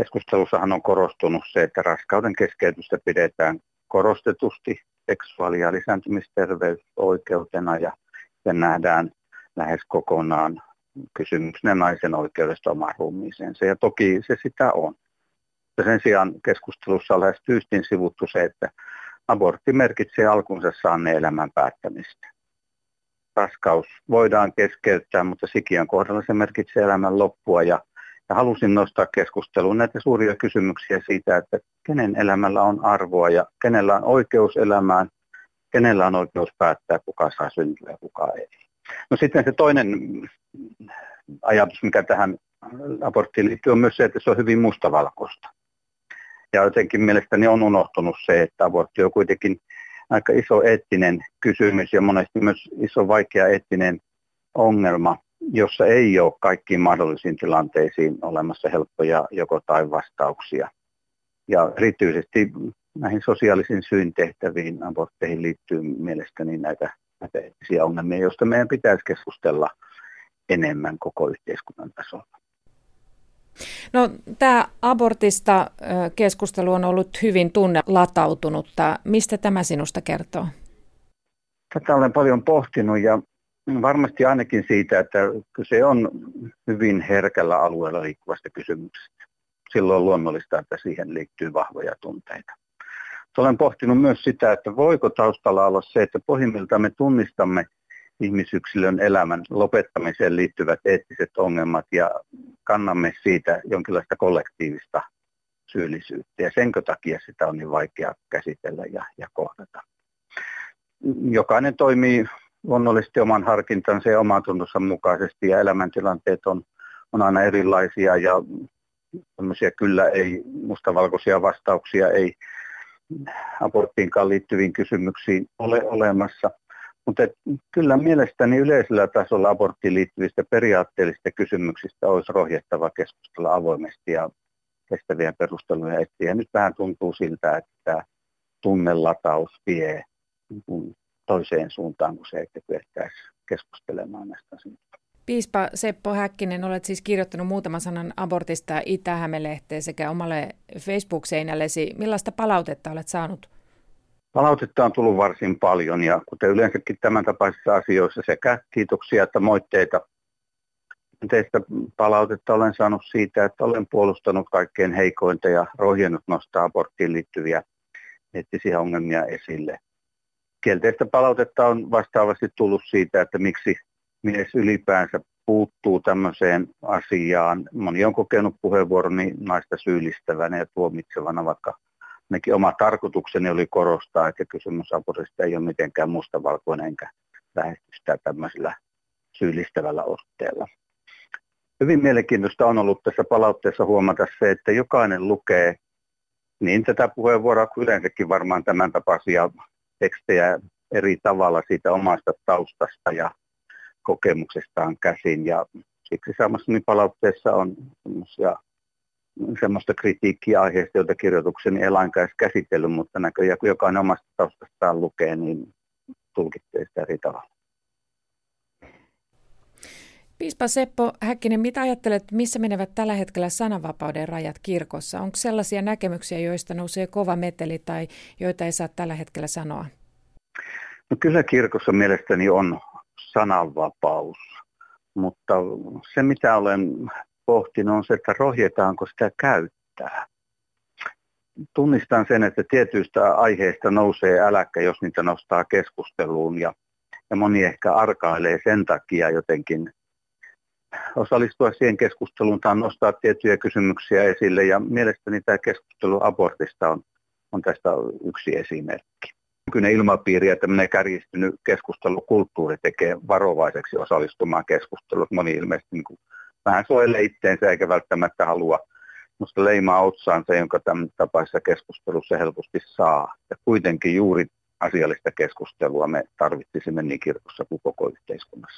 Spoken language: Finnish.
keskustelussahan on korostunut se, että raskauden keskeytystä pidetään korostetusti seksuaali- ja lisääntymisterveysoikeutena ja se nähdään lähes kokonaan kysymyksenä naisen oikeudesta omaan ruumiiseensa. Ja toki se sitä on. Sen sijaan keskustelussa on lähes tyystin sivuttu se, että abortti merkitsee alkunsa saaneen elämän päättämistä. Raskaus voidaan keskeyttää, mutta sikiön kohdalla se merkitsee elämän loppua ja, ja halusin nostaa keskusteluun näitä suuria kysymyksiä siitä, että kenen elämällä on arvoa ja kenellä on oikeus elämään, kenellä on oikeus päättää, kuka saa syntyä ja kuka ei. No sitten se toinen ajatus, mikä tähän aborttiin liittyy, on myös se, että se on hyvin mustavalkoista. Ja jotenkin mielestäni on unohtunut se, että abortti on kuitenkin aika iso eettinen kysymys ja monesti myös iso vaikea eettinen ongelma, jossa ei ole kaikkiin mahdollisiin tilanteisiin olemassa helppoja joko tai vastauksia. Ja erityisesti näihin sosiaalisiin syyn tehtäviin abortteihin liittyy mielestäni näitä, eettisiä ongelmia, joista meidän pitäisi keskustella enemmän koko yhteiskunnan tasolla. No, tämä abortista keskustelu on ollut hyvin tunnelatautunutta. Mistä tämä sinusta kertoo? Tätä olen paljon pohtinut ja varmasti ainakin siitä, että kyse on hyvin herkällä alueella liikkuvasta kysymyksestä. Silloin on luonnollista, että siihen liittyy vahvoja tunteita. Olen pohtinut myös sitä, että voiko taustalla olla se, että pohjimmiltaan me tunnistamme ihmisyksilön elämän lopettamiseen liittyvät eettiset ongelmat ja kannamme siitä jonkinlaista kollektiivista syyllisyyttä. Ja senkö takia sitä on niin vaikea käsitellä ja, ja kohdata. Jokainen toimii luonnollisesti oman harkintansa ja oman tunnonsa mukaisesti ja elämäntilanteet on, on aina erilaisia ja tämmöisiä kyllä ei mustavalkoisia vastauksia ei aborttiinkaan liittyviin kysymyksiin ole olemassa. Mutta kyllä mielestäni yleisellä tasolla aborttiin liittyvistä periaatteellisista kysymyksistä olisi rohjettava keskustella avoimesti ja kestäviä perusteluja etsiä. Nyt vähän tuntuu siltä, että tunnelataus vie toiseen suuntaan kuin se, että kyettäisiin keskustelemaan näistä asioista. Piispa Seppo Häkkinen, olet siis kirjoittanut muutaman sanan abortista Itä-Hämelehteen sekä omalle Facebook-seinällesi. Millaista palautetta olet saanut? Palautetta on tullut varsin paljon ja kuten yleensäkin tämän tapaisissa asioissa sekä kiitoksia että moitteita. Teistä palautetta olen saanut siitä, että olen puolustanut kaikkein heikointa ja rohjennut nostaa aborttiin liittyviä eettisiä ongelmia esille. Kielteistä palautetta on vastaavasti tullut siitä, että miksi mies ylipäänsä puuttuu tämmöiseen asiaan. Moni on kokenut puheenvuoroni naista syyllistävänä ja tuomitsevana, vaikka Nekin oma tarkoitukseni oli korostaa, että kysymys abortista ei ole mitenkään mustavalkoinen, enkä lähesty sitä tämmöisellä syyllistävällä otteella. Hyvin mielenkiintoista on ollut tässä palautteessa huomata se, että jokainen lukee niin tätä puheenvuoroa kuin yleensäkin varmaan tämän tapaisia tekstejä eri tavalla siitä omasta taustasta ja kokemuksestaan käsin. Ja siksi saamassani palautteessa on semmoista kritiikkiä aiheesta, jota kirjoitukseni ei lainkaan käsitellyt, mutta näköjään kun jokainen omasta taustastaan lukee, niin tulkitsee sitä eri tavalla. Piispa Seppo Häkkinen, mitä ajattelet, missä menevät tällä hetkellä sananvapauden rajat kirkossa? Onko sellaisia näkemyksiä, joista nousee kova meteli tai joita ei saa tällä hetkellä sanoa? No kyllä kirkossa mielestäni on sananvapaus, mutta se mitä olen pohtinut on se, että rohjetaanko sitä käyttää. Tunnistan sen, että tietyistä aiheista nousee äläkkä, jos niitä nostaa keskusteluun ja, ja moni ehkä arkailee sen takia jotenkin osallistua siihen keskusteluun tai nostaa tiettyjä kysymyksiä esille ja mielestäni tämä keskustelu abortista on, on tästä yksi esimerkki. Nykyinen ilmapiiri ja tämmöinen kärjistynyt keskustelukulttuuri tekee varovaiseksi osallistumaan keskusteluun. Moni ilmeisesti niin kuin vähän suojelee itteensä eikä välttämättä halua musta leimaa otsaansa, jonka tämän tapaisessa keskustelussa helposti saa. Ja kuitenkin juuri asiallista keskustelua me tarvitsisimme niin kirkossa kuin koko yhteiskunnassa.